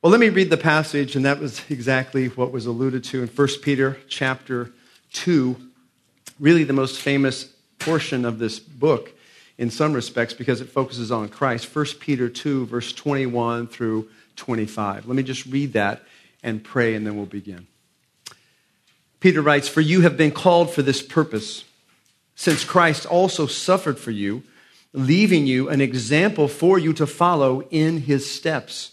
Well, let me read the passage, and that was exactly what was alluded to in 1 Peter chapter 2, really the most famous portion of this book in some respects because it focuses on Christ. 1 Peter 2, verse 21 through 25. Let me just read that and pray, and then we'll begin. Peter writes, For you have been called for this purpose, since Christ also suffered for you, leaving you an example for you to follow in his steps,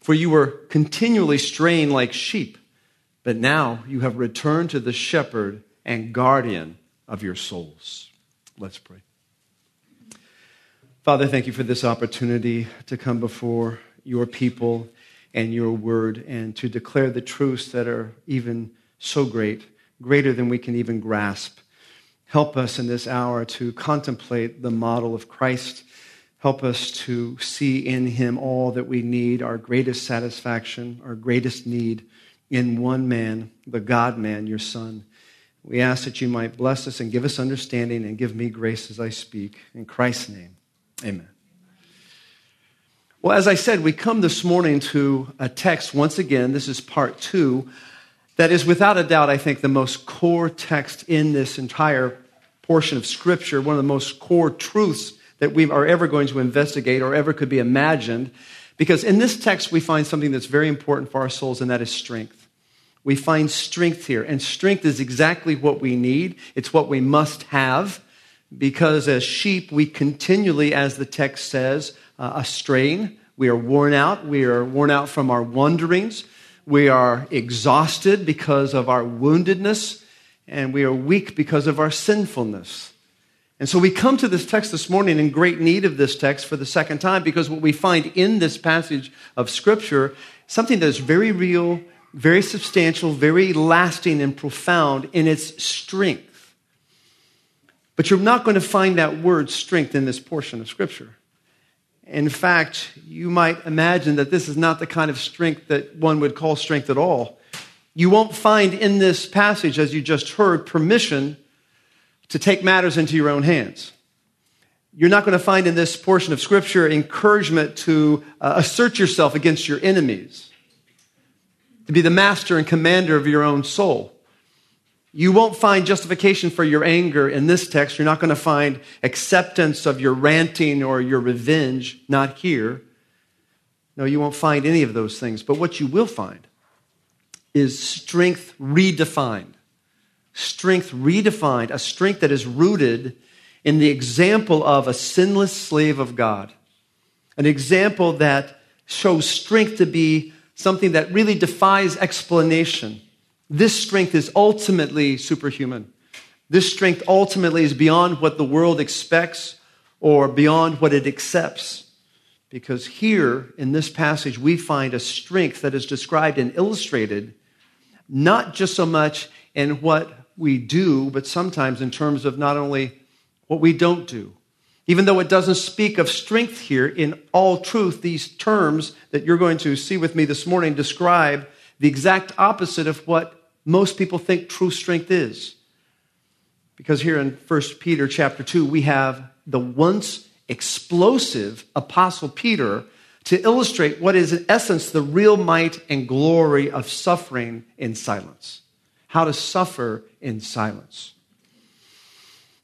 For you were continually straying like sheep, but now you have returned to the shepherd and guardian of your souls. Let's pray. Father, thank you for this opportunity to come before your people and your word and to declare the truths that are even so great, greater than we can even grasp. Help us in this hour to contemplate the model of Christ. Help us to see in him all that we need, our greatest satisfaction, our greatest need in one man, the God man, your Son. We ask that you might bless us and give us understanding and give me grace as I speak. In Christ's name. Amen. Well, as I said, we come this morning to a text once again. This is part two. That is, without a doubt, I think, the most core text in this entire portion of Scripture, one of the most core truths that we are ever going to investigate or ever could be imagined. Because in this text, we find something that's very important for our souls, and that is strength. We find strength here, and strength is exactly what we need. It's what we must have because as sheep, we continually, as the text says, uh, astraying. We are worn out. We are worn out from our wanderings. We are exhausted because of our woundedness, and we are weak because of our sinfulness. And so we come to this text this morning in great need of this text for the second time because what we find in this passage of Scripture, something that is very real, very substantial, very lasting, and profound in its strength. But you're not going to find that word strength in this portion of Scripture. In fact, you might imagine that this is not the kind of strength that one would call strength at all. You won't find in this passage, as you just heard, permission to take matters into your own hands. You're not going to find in this portion of Scripture encouragement to uh, assert yourself against your enemies, to be the master and commander of your own soul. You won't find justification for your anger in this text. You're not going to find acceptance of your ranting or your revenge, not here. No, you won't find any of those things. But what you will find is strength redefined. Strength redefined, a strength that is rooted in the example of a sinless slave of God, an example that shows strength to be something that really defies explanation this strength is ultimately superhuman. This strength ultimately is beyond what the world expects or beyond what it accepts. Because here in this passage, we find a strength that is described and illustrated not just so much in what we do, but sometimes in terms of not only what we don't do. Even though it doesn't speak of strength here, in all truth, these terms that you're going to see with me this morning describe the exact opposite of what most people think true strength is. Because here in 1 Peter chapter 2, we have the once explosive apostle Peter to illustrate what is in essence the real might and glory of suffering in silence. How to suffer in silence.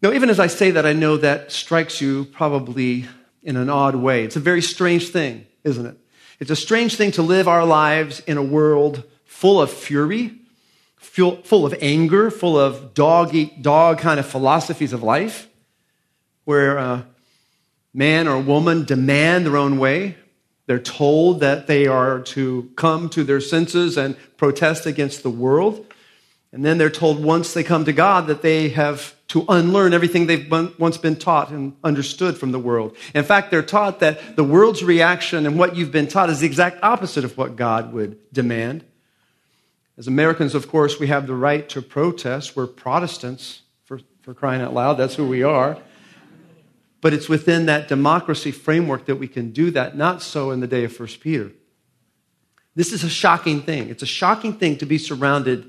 Now, even as I say that, I know that strikes you probably in an odd way. It's a very strange thing, isn't it? It's a strange thing to live our lives in a world full of fury, full of anger, full of dog eat dog kind of philosophies of life, where uh, man or woman demand their own way. They're told that they are to come to their senses and protest against the world. And then they're told once they come to God that they have to unlearn everything they've once been taught and understood from the world. In fact, they're taught that the world's reaction and what you've been taught is the exact opposite of what God would demand. As Americans, of course, we have the right to protest. We're Protestants, for, for crying out loud. That's who we are. But it's within that democracy framework that we can do that, not so in the day of 1 Peter. This is a shocking thing. It's a shocking thing to be surrounded,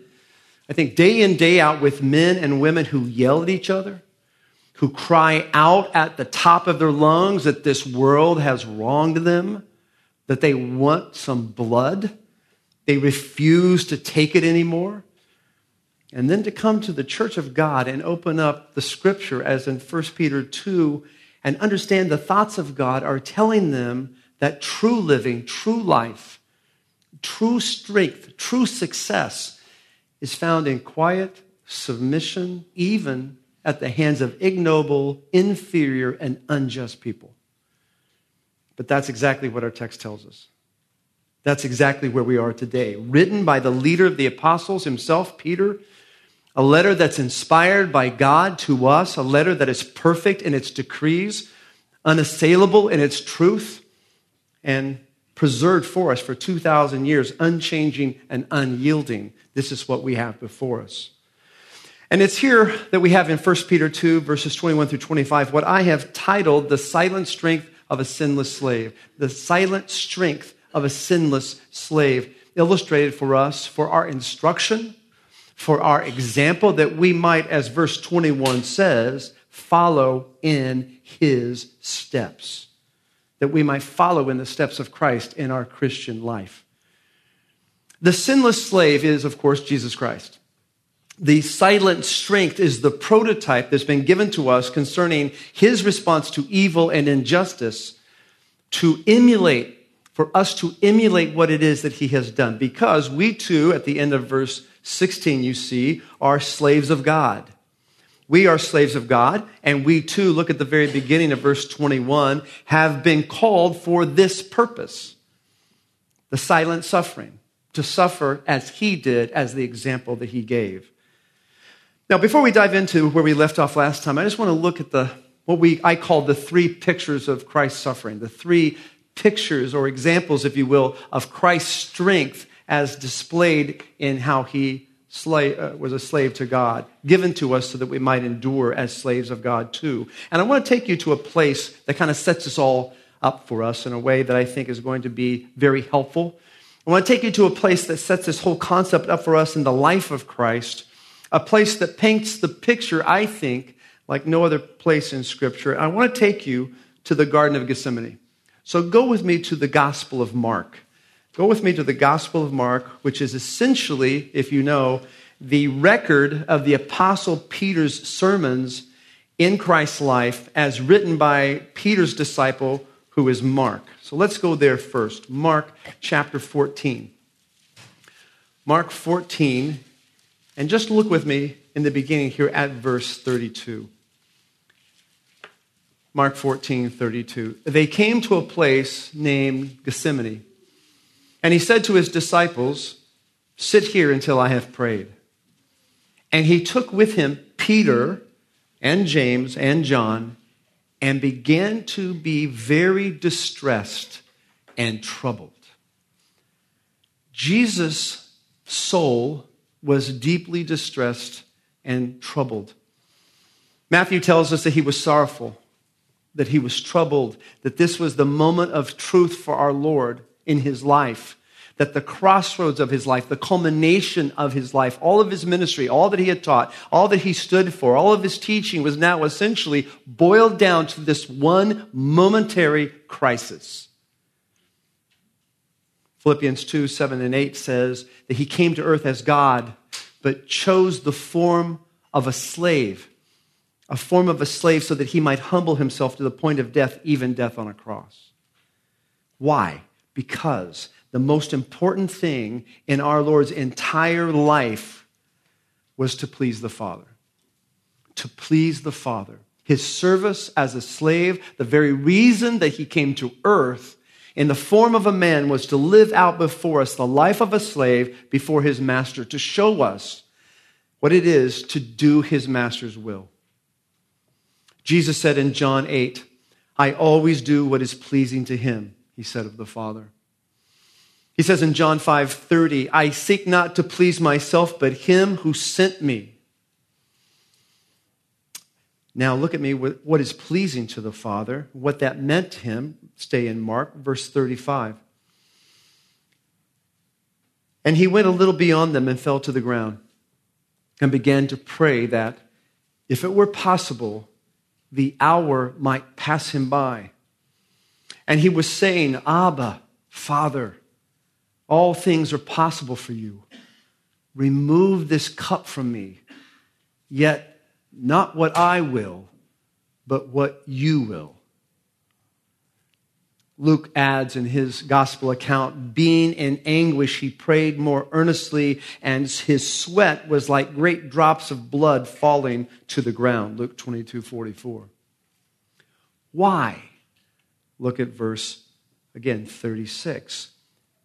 I think, day in, day out with men and women who yell at each other, who cry out at the top of their lungs that this world has wronged them, that they want some blood, they refuse to take it anymore. And then to come to the church of God and open up the scripture, as in 1 Peter 2, and understand the thoughts of God are telling them that true living, true life, true strength, true success is found in quiet submission, even at the hands of ignoble, inferior, and unjust people. But that's exactly what our text tells us. That's exactly where we are today. Written by the leader of the apostles himself, Peter, a letter that's inspired by God to us, a letter that is perfect in its decrees, unassailable in its truth, and preserved for us for 2,000 years, unchanging and unyielding. This is what we have before us. And it's here that we have in 1 Peter 2, verses 21 through 25, what I have titled the silent strength of a sinless slave. The silent strength of a sinless slave, illustrated for us for our instruction, for our example, that we might, as verse 21 says, follow in his steps. That we might follow in the steps of Christ in our Christian life. The sinless slave is, of course, Jesus Christ. The silent strength is the prototype that's been given to us concerning his response to evil and injustice to emulate, for us to emulate what it is that he has done. Because we too, at the end of verse 16, you see, are slaves of God. We are slaves of God, and we too, look at the very beginning of verse 21, have been called for this purpose the silent suffering, to suffer as he did, as the example that he gave. Now, before we dive into where we left off last time, I just want to look at the what we I call the three pictures of Christ's suffering, the three pictures or examples, if you will, of Christ's strength as displayed in how he slave, uh, was a slave to God, given to us so that we might endure as slaves of God too. And I want to take you to a place that kind of sets us all up for us in a way that I think is going to be very helpful. I want to take you to a place that sets this whole concept up for us in the life of Christ a place that paints the picture, I think, like no other place in Scripture. I want to take you to the Garden of Gethsemane. So go with me to the Gospel of Mark. Go with me to the Gospel of Mark, which is essentially, if you know, the record of the Apostle Peter's sermons in Christ's life as written by Peter's disciple, who is Mark. So let's go there first. Mark chapter 14. Mark 14 and just look with me in the beginning here at verse 32. Mark 14, 32. They came to a place named Gethsemane. And he said to his disciples, Sit here until I have prayed. And he took with him Peter and James and John and began to be very distressed and troubled. Jesus' soul was deeply distressed and troubled. Matthew tells us that he was sorrowful, that he was troubled, that this was the moment of truth for our Lord in his life, that the crossroads of his life, the culmination of his life, all of his ministry, all that he had taught, all that he stood for, all of his teaching was now essentially boiled down to this one momentary crisis. Philippians 2 7 and 8 says that he came to earth as God, but chose the form of a slave, a form of a slave so that he might humble himself to the point of death, even death on a cross. Why? Because the most important thing in our Lord's entire life was to please the Father. To please the Father. His service as a slave, the very reason that he came to earth in the form of a man was to live out before us the life of a slave before his master, to show us what it is to do his master's will. Jesus said in John 8, I always do what is pleasing to him, he said of the Father. He says in John 5 30, I seek not to please myself, but him who sent me. Now, look at me, what is pleasing to the Father, what that meant to him. Stay in Mark, verse 35. And he went a little beyond them and fell to the ground and began to pray that, if it were possible, the hour might pass him by. And he was saying, Abba, Father, all things are possible for you. Remove this cup from me, yet not what I will, but what you will. Luke adds in his gospel account, being in anguish, he prayed more earnestly, and his sweat was like great drops of blood falling to the ground. Luke 22 44. Why? Look at verse, again, 36.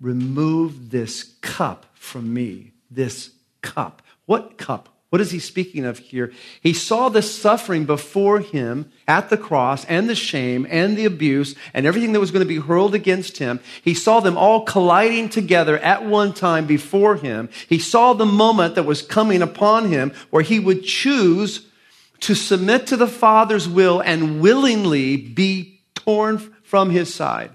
Remove this cup from me. This cup. What cup? What is he speaking of here? He saw the suffering before him at the cross and the shame and the abuse and everything that was going to be hurled against him. He saw them all colliding together at one time before him. He saw the moment that was coming upon him where he would choose to submit to the Father's will and willingly be torn from his side.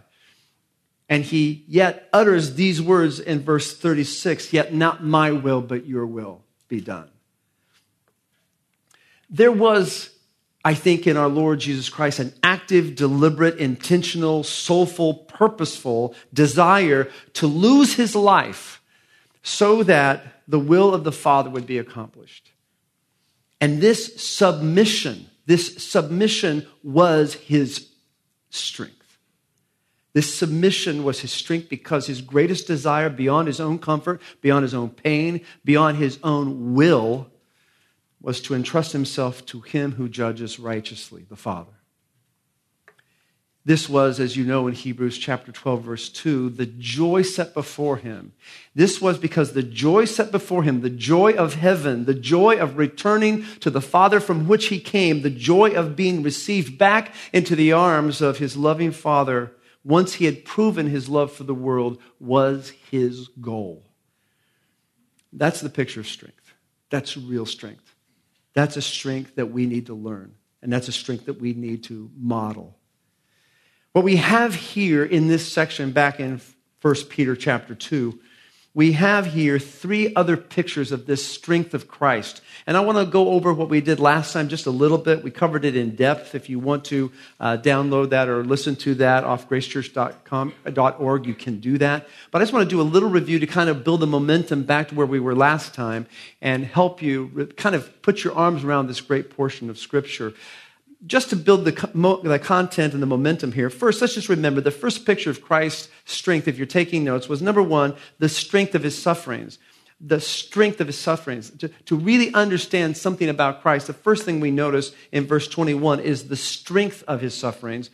And he yet utters these words in verse 36 Yet not my will, but your will be done. There was, I think, in our Lord Jesus Christ, an active, deliberate, intentional, soulful, purposeful desire to lose his life so that the will of the Father would be accomplished. And this submission, this submission was his strength. This submission was his strength because his greatest desire, beyond his own comfort, beyond his own pain, beyond his own will, was to entrust himself to him who judges righteously, the Father. This was, as you know in Hebrews chapter 12, verse 2, the joy set before him. This was because the joy set before him, the joy of heaven, the joy of returning to the Father from which he came, the joy of being received back into the arms of his loving Father once he had proven his love for the world was his goal. That's the picture of strength. That's real strength. That's a strength that we need to learn, and that's a strength that we need to model. What we have here in this section back in 1 Peter chapter 2 we have here three other pictures of this strength of Christ. And I want to go over what we did last time just a little bit. We covered it in depth. If you want to uh, download that or listen to that off gracechurch.org, you can do that. But I just want to do a little review to kind of build the momentum back to where we were last time and help you kind of put your arms around this great portion of Scripture just to build the, the content and the momentum here, first, let's just remember the first picture of Christ's strength, if you're taking notes, was number one, the strength of his sufferings. The strength of his sufferings. To, to really understand something about Christ, the first thing we notice in verse 21 is the strength of his sufferings.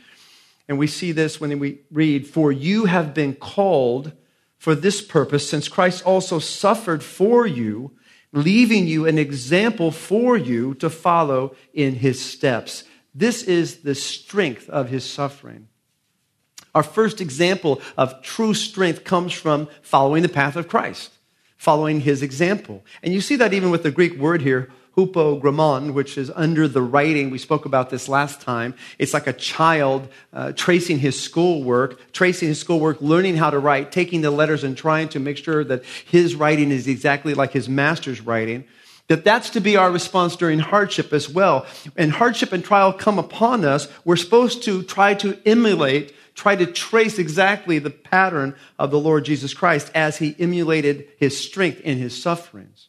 And we see this when we read, For you have been called for this purpose, since Christ also suffered for you, leaving you an example for you to follow in his steps. This is the strength of his suffering. Our first example of true strength comes from following the path of Christ, following his example. And you see that even with the Greek word here, hupogrammon, which is under the writing. We spoke about this last time. It's like a child uh, tracing his schoolwork, tracing his schoolwork, learning how to write, taking the letters and trying to make sure that his writing is exactly like his master's writing that that's to be our response during hardship as well. And hardship and trial come upon us, we're supposed to try to emulate, try to trace exactly the pattern of the Lord Jesus Christ as he emulated his strength in his sufferings.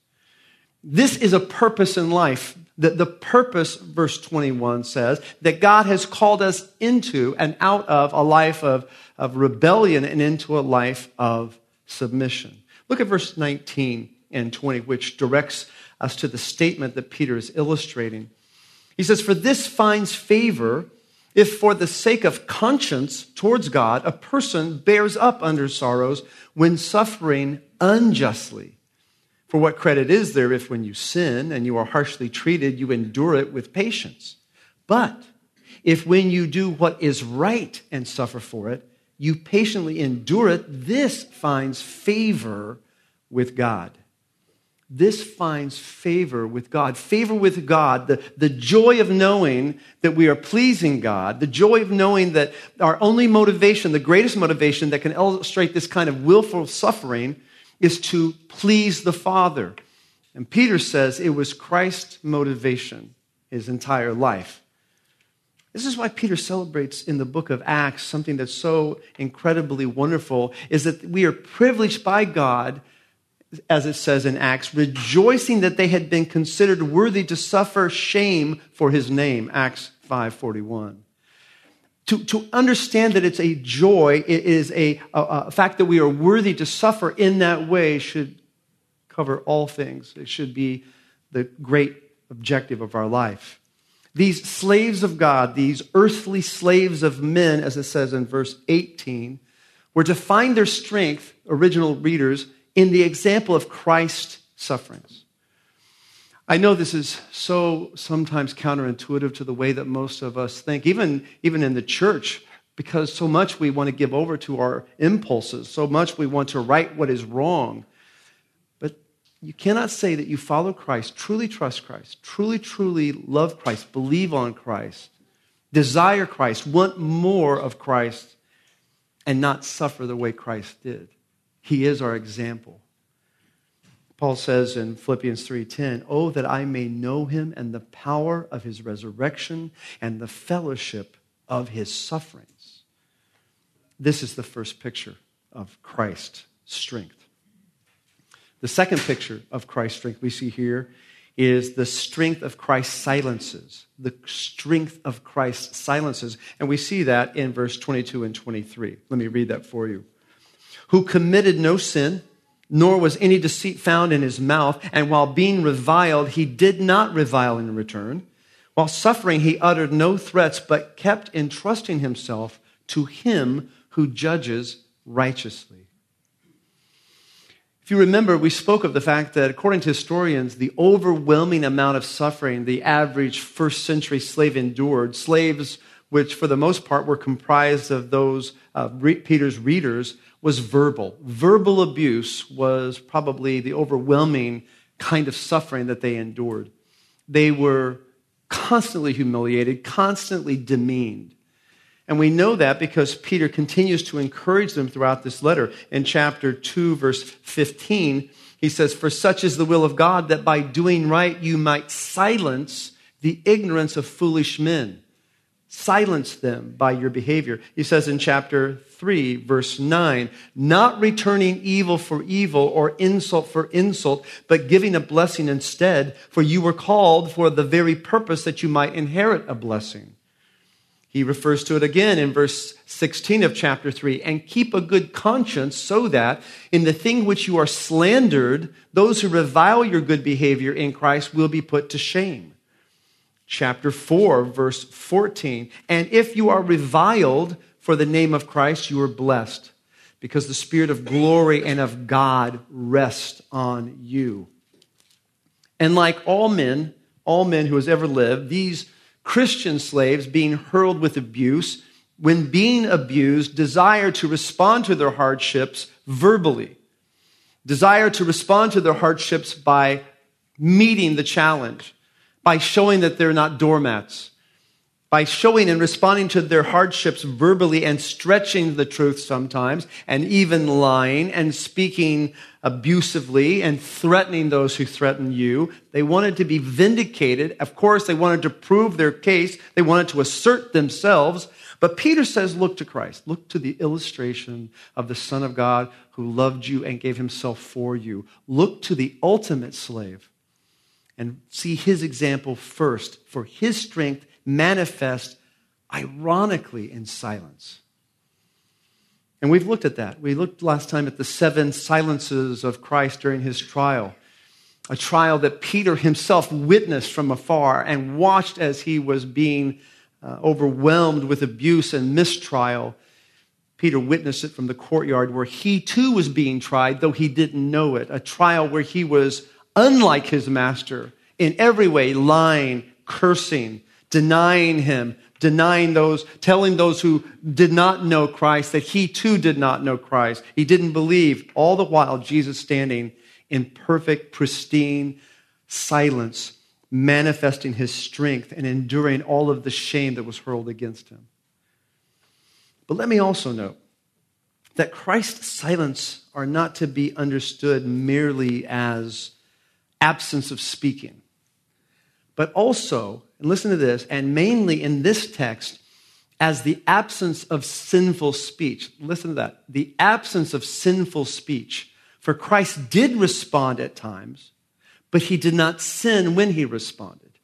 This is a purpose in life. That the purpose, verse 21 says, that God has called us into and out of a life of, of rebellion and into a life of submission. Look at verse 19 and 20, which directs us to the statement that Peter is illustrating. He says, For this finds favor if, for the sake of conscience towards God, a person bears up under sorrows when suffering unjustly. For what credit is there if, when you sin and you are harshly treated, you endure it with patience? But if, when you do what is right and suffer for it, you patiently endure it, this finds favor with God. This finds favor with God. Favor with God, the, the joy of knowing that we are pleasing God, the joy of knowing that our only motivation, the greatest motivation that can illustrate this kind of willful suffering, is to please the Father. And Peter says it was Christ's motivation his entire life. This is why Peter celebrates in the book of Acts something that's so incredibly wonderful is that we are privileged by God as it says in Acts, rejoicing that they had been considered worthy to suffer shame for his name, Acts 5:41. To, to understand that it's a joy, it is a, a, a fact that we are worthy to suffer in that way should cover all things. It should be the great objective of our life. These slaves of God, these earthly slaves of men, as it says in verse 18, were to find their strength, original readers, in the example of Christ's sufferings. I know this is so sometimes counterintuitive to the way that most of us think, even, even in the church, because so much we want to give over to our impulses, so much we want to right what is wrong. But you cannot say that you follow Christ, truly trust Christ, truly, truly love Christ, believe on Christ, desire Christ, want more of Christ, and not suffer the way Christ did. He is our example. Paul says in Philippians 3:10, "Oh that I may know him and the power of his resurrection and the fellowship of his sufferings." This is the first picture of Christ's strength. The second picture of Christ's strength we see here is the strength of Christ's silences. The strength of Christ's silences. And we see that in verse 22 and 23. Let me read that for you who committed no sin, nor was any deceit found in his mouth. And while being reviled, he did not revile in return. While suffering, he uttered no threats, but kept entrusting himself to him who judges righteously. If you remember, we spoke of the fact that according to historians, the overwhelming amount of suffering the average first century slave endured, slaves which for the most part were comprised of those uh, Peter's readers, was verbal. Verbal abuse was probably the overwhelming kind of suffering that they endured. They were constantly humiliated, constantly demeaned. And we know that because Peter continues to encourage them throughout this letter. In chapter 2, verse 15, he says, For such is the will of God that by doing right you might silence the ignorance of foolish men silence them by your behavior. He says in chapter 3, verse 9, not returning evil for evil or insult for insult, but giving a blessing instead, for you were called for the very purpose that you might inherit a blessing. He refers to it again in verse 16 of chapter 3 and keep a good conscience so that in the thing which you are slandered, those who revile your good behavior in Christ will be put to shame chapter 4, verse 14. And if you are reviled for the name of Christ, you are blessed because the Spirit of glory and of God rests on you. And like all men, all men who has ever lived, these Christian slaves being hurled with abuse, when being abused, desire to respond to their hardships verbally, desire to respond to their hardships by meeting the challenge by showing that they're not doormats, by showing and responding to their hardships verbally and stretching the truth sometimes, and even lying and speaking abusively and threatening those who threaten you. They wanted to be vindicated. Of course, they wanted to prove their case, they wanted to assert themselves. But Peter says, Look to Christ. Look to the illustration of the Son of God who loved you and gave himself for you. Look to the ultimate slave and see his example first, for his strength manifest ironically in silence. And we've looked at that. We looked last time at the seven silences of Christ during his trial, a trial that Peter himself witnessed from afar and watched as he was being uh, overwhelmed with abuse and mistrial. Peter witnessed it from the courtyard where he too was being tried, though he didn't know it. A trial where he was unlike his master in every way, lying, cursing, denying him, denying those, telling those who did not know Christ that he too did not know Christ. He didn't believe. All the while, Jesus standing in perfect, pristine silence, manifesting his strength and enduring all of the shame that was hurled against him. But let me also note that Christ's silence are not to be understood merely as absence of speaking, but also, and listen to this, and mainly in this text, as the absence of sinful speech. Listen to that. The absence of sinful speech. For Christ did respond at times, but he did not sin when he responded.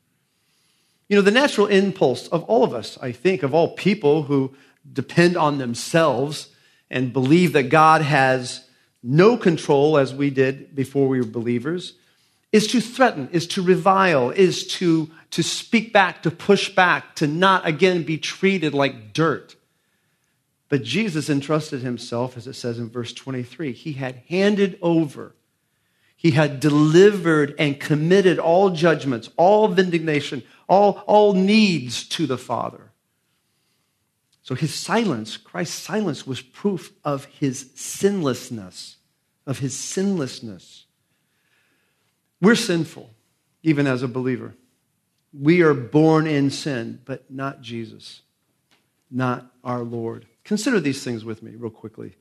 You know, the natural impulse of all of us, I think, of all people who depend on themselves and believe that God has no control as we did before we were believers, is to threaten, is to revile, is to, to speak back, to push back, to not again be treated like dirt. But Jesus entrusted himself, as it says in verse 23, he had handed over, he had delivered and committed all judgments, all vindication, all, all needs to the Father. So his silence, Christ's silence, was proof of his sinlessness, of his sinlessness. We're sinful, even as a believer. We are born in sin, but not Jesus, not our Lord. Consider these things with me, real quickly.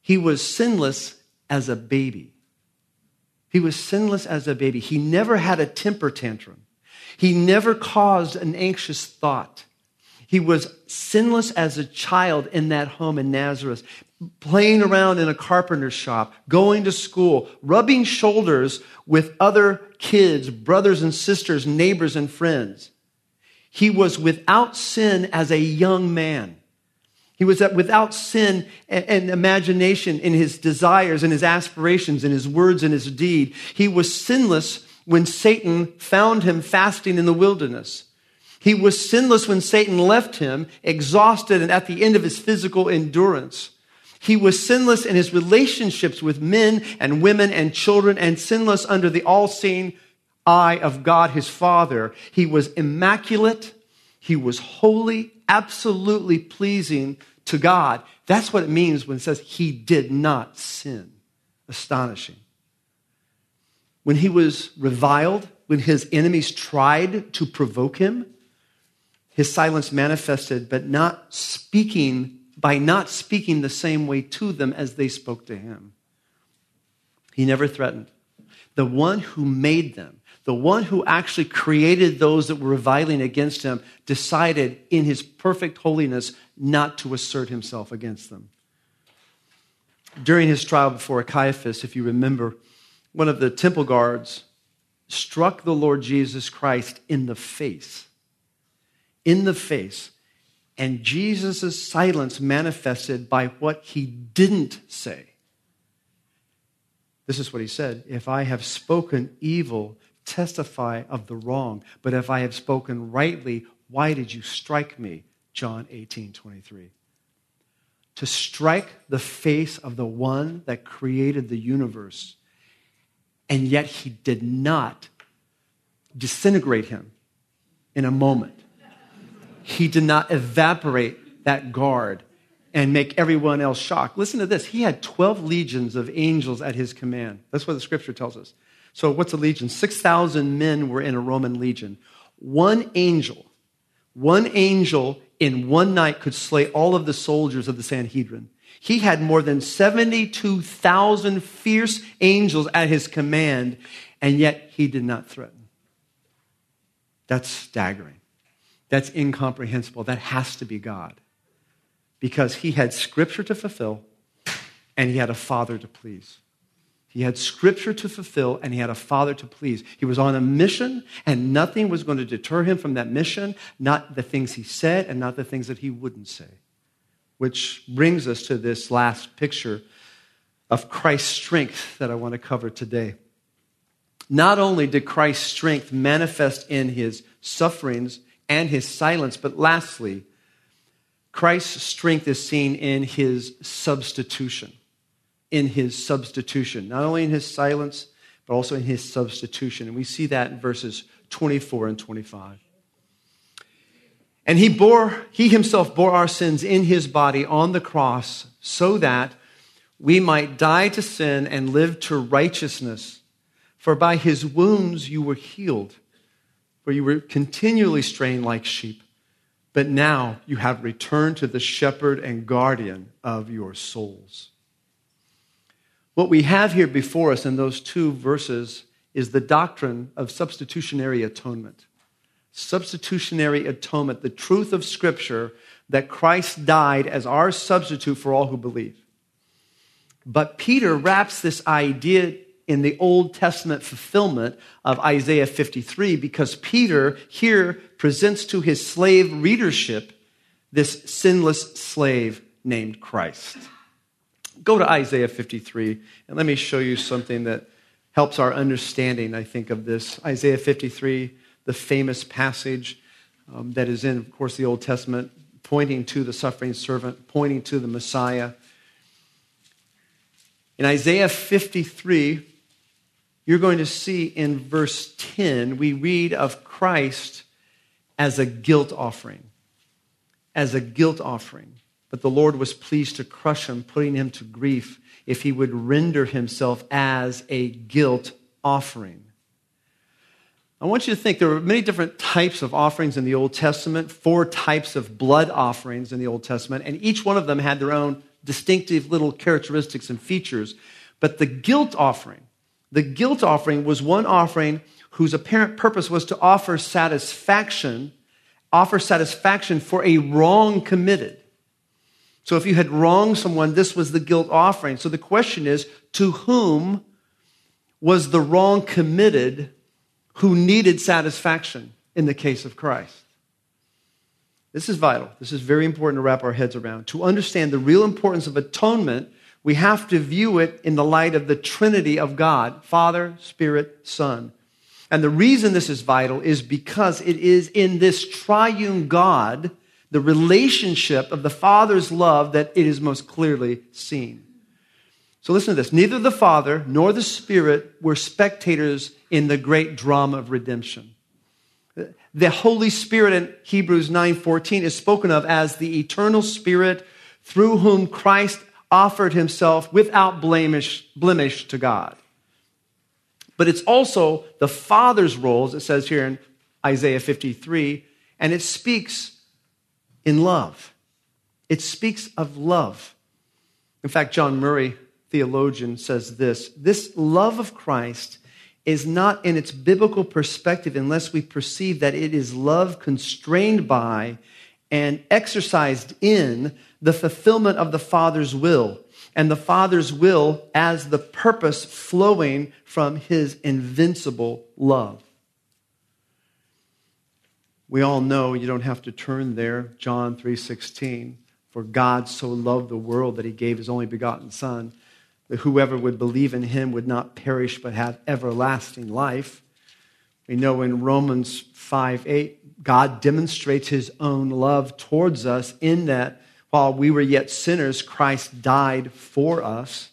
He was sinless as a baby. He was sinless as a baby. He never had a temper tantrum. He never caused an anxious thought. He was sinless as a child in that home in Nazareth, playing around in a carpenter's shop, going to school, rubbing shoulders with other kids, brothers and sisters, neighbors and friends. He was without sin as a young man. He was without sin and imagination in his desires and his aspirations, in his words and his deed. He was sinless when Satan found him fasting in the wilderness. He was sinless when Satan left him, exhausted and at the end of his physical endurance. He was sinless in his relationships with men and women and children, and sinless under the all seeing eye of God his Father. He was immaculate. He was holy, absolutely pleasing to God. That's what it means when it says he did not sin. Astonishing. When he was reviled, when his enemies tried to provoke him, his silence manifested, but not speaking, by not speaking the same way to them as they spoke to him. He never threatened. The one who made them, the one who actually created those that were reviling against him, decided in his perfect holiness not to assert himself against them. During his trial before Caiaphas, if you remember, one of the temple guards struck the Lord Jesus Christ in the face in the face. And Jesus' silence manifested by what he didn't say. This is what he said If I have spoken evil, testify of the wrong. But if I have spoken rightly, why did you strike me? John 18, 23. To strike the face of the one that created the universe, and yet he did not disintegrate him in a moment he did not evaporate that guard and make everyone else shocked. Listen to this. He had 12 legions of angels at his command. That's what the scripture tells us. So, what's a legion? 6,000 men were in a Roman legion. One angel, one angel in one night could slay all of the soldiers of the Sanhedrin. He had more than 72,000 fierce angels at his command, and yet he did not threaten. That's staggering. That's incomprehensible. That has to be God. Because he had scripture to fulfill and he had a father to please. He had scripture to fulfill and he had a father to please. He was on a mission and nothing was going to deter him from that mission, not the things he said and not the things that he wouldn't say. Which brings us to this last picture of Christ's strength that I want to cover today. Not only did Christ's strength manifest in his sufferings and his silence. But lastly, Christ's strength is seen in his substitution. In his substitution. Not only in his silence, but also in his substitution. And we see that in verses 24 and 25. And he bore, he himself bore our sins in his body on the cross so that we might die to sin and live to righteousness. For by his wounds you were healed, for you were continually strained like sheep. But now you have returned to the shepherd and guardian of your souls. What we have here before us in those two verses is the doctrine of substitutionary atonement substitutionary atonement, the truth of Scripture that Christ died as our substitute for all who believe. But Peter wraps this idea in the Old Testament fulfillment of Isaiah 53 because Peter here presents to his slave readership this sinless slave named Christ. Go to Isaiah 53 and let me show you something that helps our understanding, I think, of this. Isaiah 53 the famous passage um, that is in, of course, the Old Testament, pointing to the suffering servant, pointing to the Messiah. In Isaiah 53, you're going to see in verse 10, we read of Christ as a guilt offering. As a guilt offering. But the Lord was pleased to crush him, putting him to grief, if he would render himself as a guilt offering. I want you to think there are many different types of offerings in the Old Testament, four types of blood offerings in the Old Testament, and each one of them had their own distinctive little characteristics and features. But the guilt offering, the guilt offering was one offering whose apparent purpose was to offer satisfaction, offer satisfaction for a wrong committed. So if you had wronged someone, this was the guilt offering. So the question is, to whom was the wrong committed who needed satisfaction in the case of Christ. This is vital. This is very important to wrap our heads around. To understand the real importance of atonement, we have to view it in the light of the Trinity of God Father, Spirit, Son. And the reason this is vital is because it is in this triune God, the relationship of the Father's love, that it is most clearly seen. So listen to this. Neither the Father nor the Spirit were spectators in the great drama of redemption. The Holy Spirit in Hebrews 9:14 is spoken of as the eternal spirit through whom Christ offered himself without blemish, blemish to God. But it's also the Father's role, as it says here in Isaiah 53, and it speaks in love. It speaks of love. In fact, John Murray, theologian, says this this love of Christ is not in its biblical perspective unless we perceive that it is love constrained by and exercised in the fulfillment of the Father's will, and the Father's will as the purpose flowing from his invincible love. We all know you don't have to turn there, John 3:16, for God so loved the world that he gave his only begotten son that whoever would believe in him would not perish but have everlasting life. We know in Romans 5 8, God demonstrates his own love towards us in that while we were yet sinners, Christ died for us.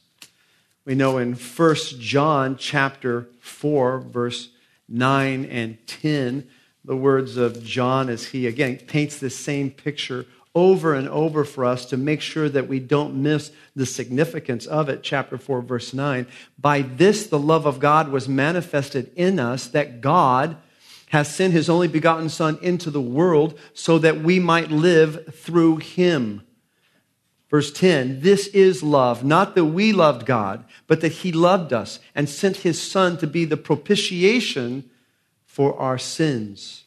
We know in 1 John chapter 4, verse 9 and 10, the words of John as he again paints this same picture over and over for us to make sure that we don't miss the significance of it. Chapter 4, verse 9. By this, the love of God was manifested in us that God has sent his only begotten Son into the world so that we might live through him. Verse 10 This is love, not that we loved God, but that he loved us and sent his Son to be the propitiation for our sins.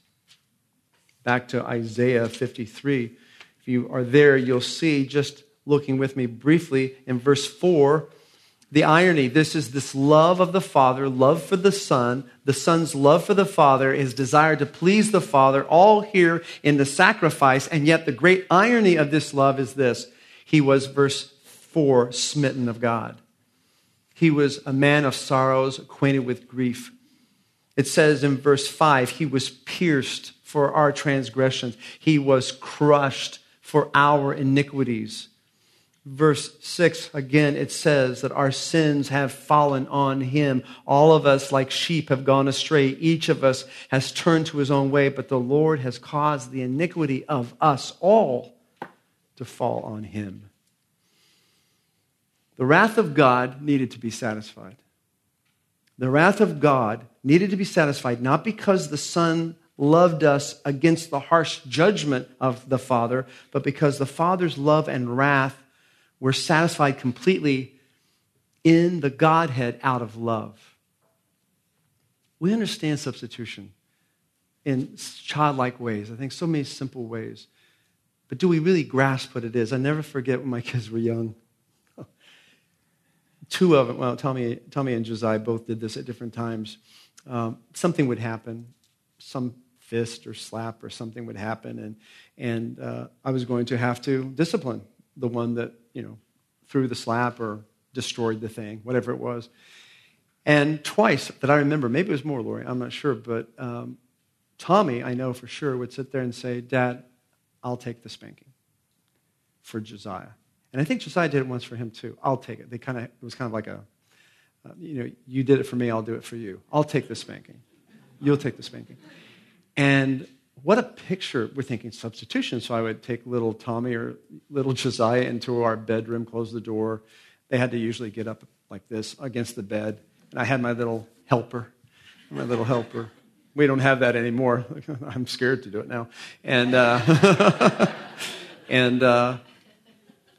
Back to Isaiah 53 If you are there, you'll see, just looking with me briefly in verse 4, the irony this is this love of the Father, love for the Son, the Son's love for the Father, his desire to please the Father, all here in the sacrifice. And yet, the great irony of this love is this He was, verse 4, smitten of God. He was a man of sorrows, acquainted with grief. It says in verse 5, He was pierced for our transgressions, He was crushed for our iniquities. Verse 6, again, it says that our sins have fallen on him. All of us, like sheep, have gone astray. Each of us has turned to his own way, but the Lord has caused the iniquity of us all to fall on him. The wrath of God needed to be satisfied. The wrath of God needed to be satisfied not because the Son loved us against the harsh judgment of the Father, but because the Father's love and wrath were satisfied completely in the Godhead out of love. We understand substitution in childlike ways, I think so many simple ways. But do we really grasp what it is? I never forget when my kids were young. Two of them, well, Tommy, Tommy and Josiah both did this at different times. Um, something would happen, some fist or slap or something would happen, and, and uh, I was going to have to discipline the one that, you know, threw the slap or destroyed the thing, whatever it was. And twice that I remember, maybe it was more, Lori, I'm not sure, but um, Tommy, I know for sure, would sit there and say, Dad, I'll take the spanking for Josiah. And I think Josiah did it once for him too. I'll take it. They kind of, it was kind of like a, uh, you know, you did it for me, I'll do it for you. I'll take the spanking. You'll take the spanking. And what a picture. We're thinking substitution. So I would take little Tommy or little Josiah into our bedroom, close the door. They had to usually get up like this against the bed. And I had my little helper, my little helper. We don't have that anymore. I'm scared to do it now. And, uh, and uh,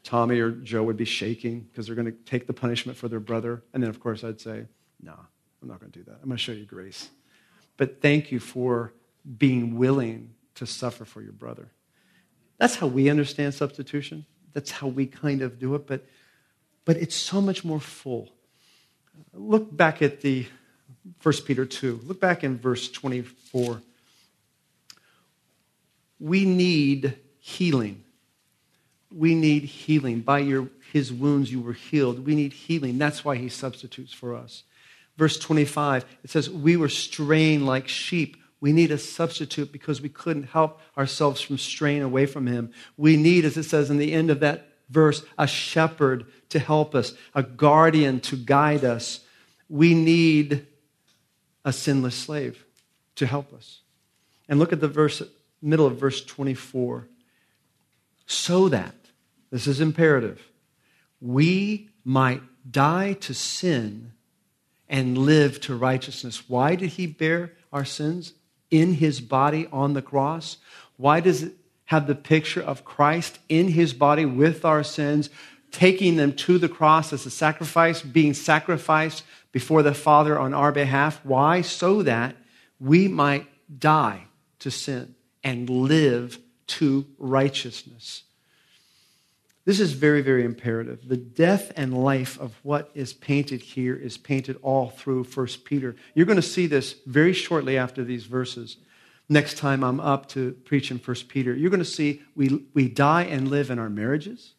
Tommy or Joe would be shaking because they're going to take the punishment for their brother. And then, of course, I'd say, No, I'm not going to do that. I'm going to show you grace. But thank you for being willing to suffer for your brother. That's how we understand substitution. That's how we kind of do it, but, but it's so much more full. Look back at the 1 Peter 2. Look back in verse 24. We need healing. We need healing. By your, his wounds you were healed. We need healing. That's why he substitutes for us. Verse 25, it says, We were straying like sheep we need a substitute because we couldn't help ourselves from straying away from him. We need, as it says in the end of that verse, a shepherd to help us, a guardian to guide us. We need a sinless slave to help us. And look at the verse, middle of verse 24. So that, this is imperative, we might die to sin and live to righteousness. Why did he bear our sins? In his body on the cross? Why does it have the picture of Christ in his body with our sins, taking them to the cross as a sacrifice, being sacrificed before the Father on our behalf? Why? So that we might die to sin and live to righteousness. This is very, very imperative. The death and life of what is painted here is painted all through 1 Peter. You're going to see this very shortly after these verses. Next time I'm up to preach in 1 Peter, you're going to see we, we die and live in our marriages.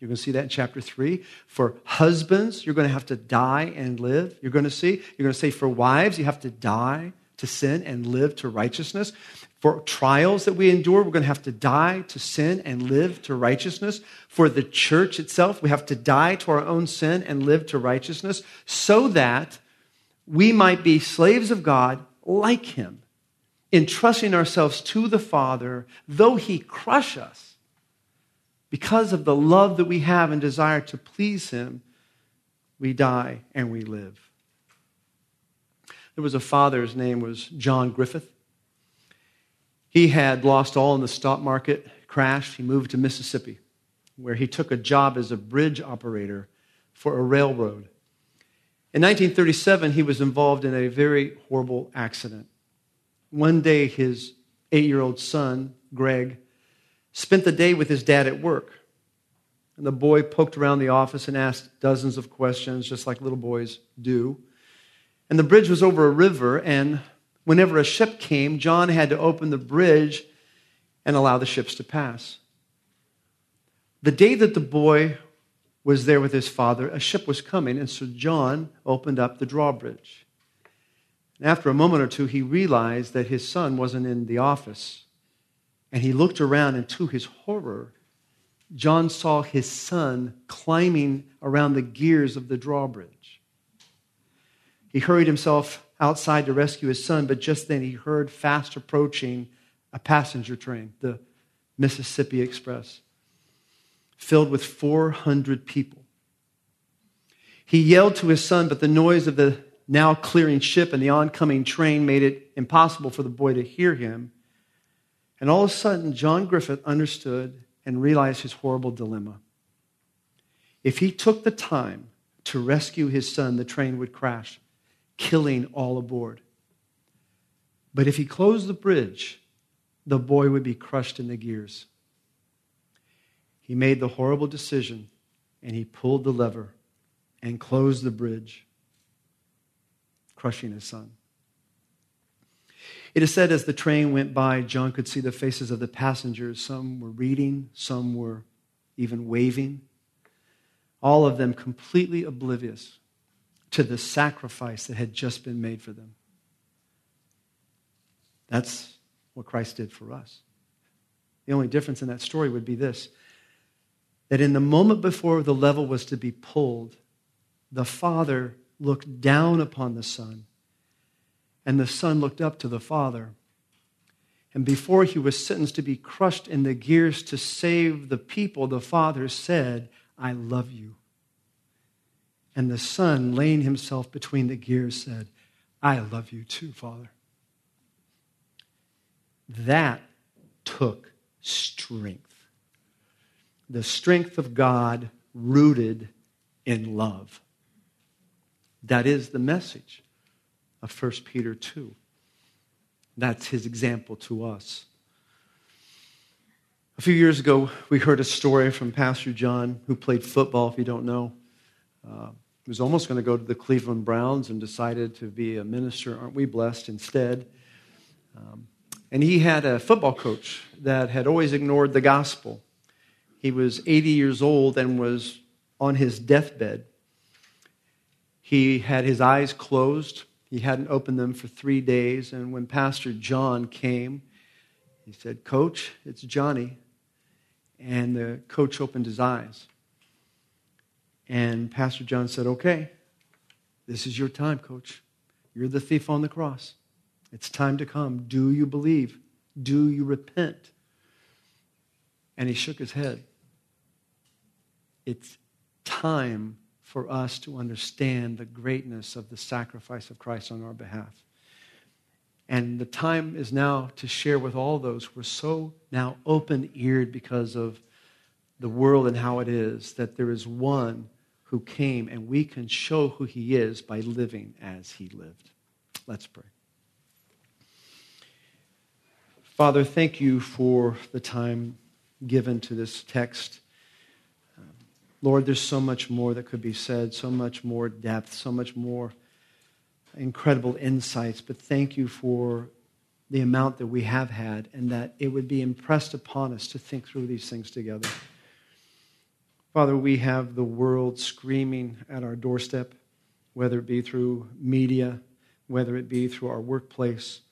You're going to see that in chapter 3. For husbands, you're going to have to die and live. You're going to see, you're going to say for wives, you have to die to sin and live to righteousness. For trials that we endure, we're going to have to die to sin and live to righteousness. For the church itself, we have to die to our own sin and live to righteousness so that we might be slaves of God like Him, entrusting ourselves to the Father, though He crush us. Because of the love that we have and desire to please Him, we die and we live. There was a father, his name was John Griffith. He had lost all in the stock market, crashed. He moved to Mississippi, where he took a job as a bridge operator for a railroad. In 1937, he was involved in a very horrible accident. One day, his eight year old son, Greg, spent the day with his dad at work. And the boy poked around the office and asked dozens of questions, just like little boys do. And the bridge was over a river, and whenever a ship came, John had to open the bridge and allow the ships to pass. The day that the boy was there with his father, a ship was coming, and so John opened up the drawbridge. And after a moment or two, he realized that his son wasn't in the office. And he looked around, and to his horror, John saw his son climbing around the gears of the drawbridge. He hurried himself outside to rescue his son, but just then he heard fast approaching a passenger train, the Mississippi Express, filled with 400 people. He yelled to his son, but the noise of the now clearing ship and the oncoming train made it impossible for the boy to hear him. And all of a sudden, John Griffith understood and realized his horrible dilemma. If he took the time to rescue his son, the train would crash, killing all aboard. But if he closed the bridge, the boy would be crushed in the gears. He made the horrible decision and he pulled the lever and closed the bridge, crushing his son. It is said as the train went by, John could see the faces of the passengers. Some were reading, some were even waving, all of them completely oblivious to the sacrifice that had just been made for them. That's what Christ did for us. The only difference in that story would be this that in the moment before the level was to be pulled, the Father looked down upon the Son and the Son looked up to the Father. And before he was sentenced to be crushed in the gears to save the people, the Father said, I love you. And the Son, laying himself between the gears, said, I love you too, Father. That took strength. The strength of God rooted in love. That is the message of 1 Peter 2. That's his example to us. A few years ago, we heard a story from Pastor John, who played football, if you don't know. Uh, he was almost going to go to the Cleveland Browns and decided to be a minister. Aren't we blessed instead? Um, and he had a football coach that had always ignored the gospel. He was 80 years old and was on his deathbed. He had his eyes closed he hadn't opened them for three days. And when Pastor John came, he said, Coach, it's Johnny. And the coach opened his eyes. And Pastor John said, Okay, this is your time, coach. You're the thief on the cross. It's time to come. Do you believe? Do you repent? And he shook his head. It's time for us to understand the greatness of the sacrifice of Christ on our behalf. And the time is now to share with all those who are so now open eared because of the world and how it is that there is one who came and we can show who he is by living as he lived. Let's pray. Father, thank you for the time given to this text. Uh, Lord, there's so much more that could be said, so much more depth, so much more incredible insights. But thank you for the amount that we have had and that it would be impressed upon us to think through these things together. Father, we have the world screaming at our doorstep, whether it be through media, whether it be through our workplace,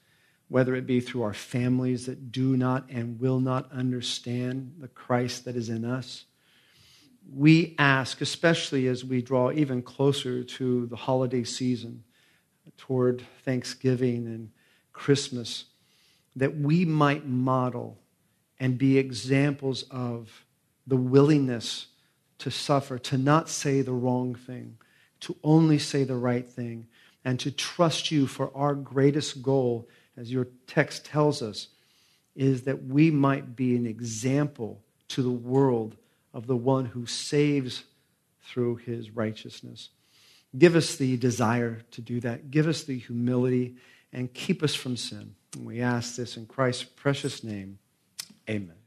whether it be through our families that do not and will not understand the Christ that is in us. We ask, especially as we draw even closer to the holiday season, toward Thanksgiving and Christmas, that we might model and be examples of the willingness to suffer, to not say the wrong thing, to only say the right thing, and to trust you for our greatest goal, as your text tells us, is that we might be an example to the world of the one who saves through his righteousness. Give us the desire to do that. Give us the humility and keep us from sin. And we ask this in Christ's precious name. Amen.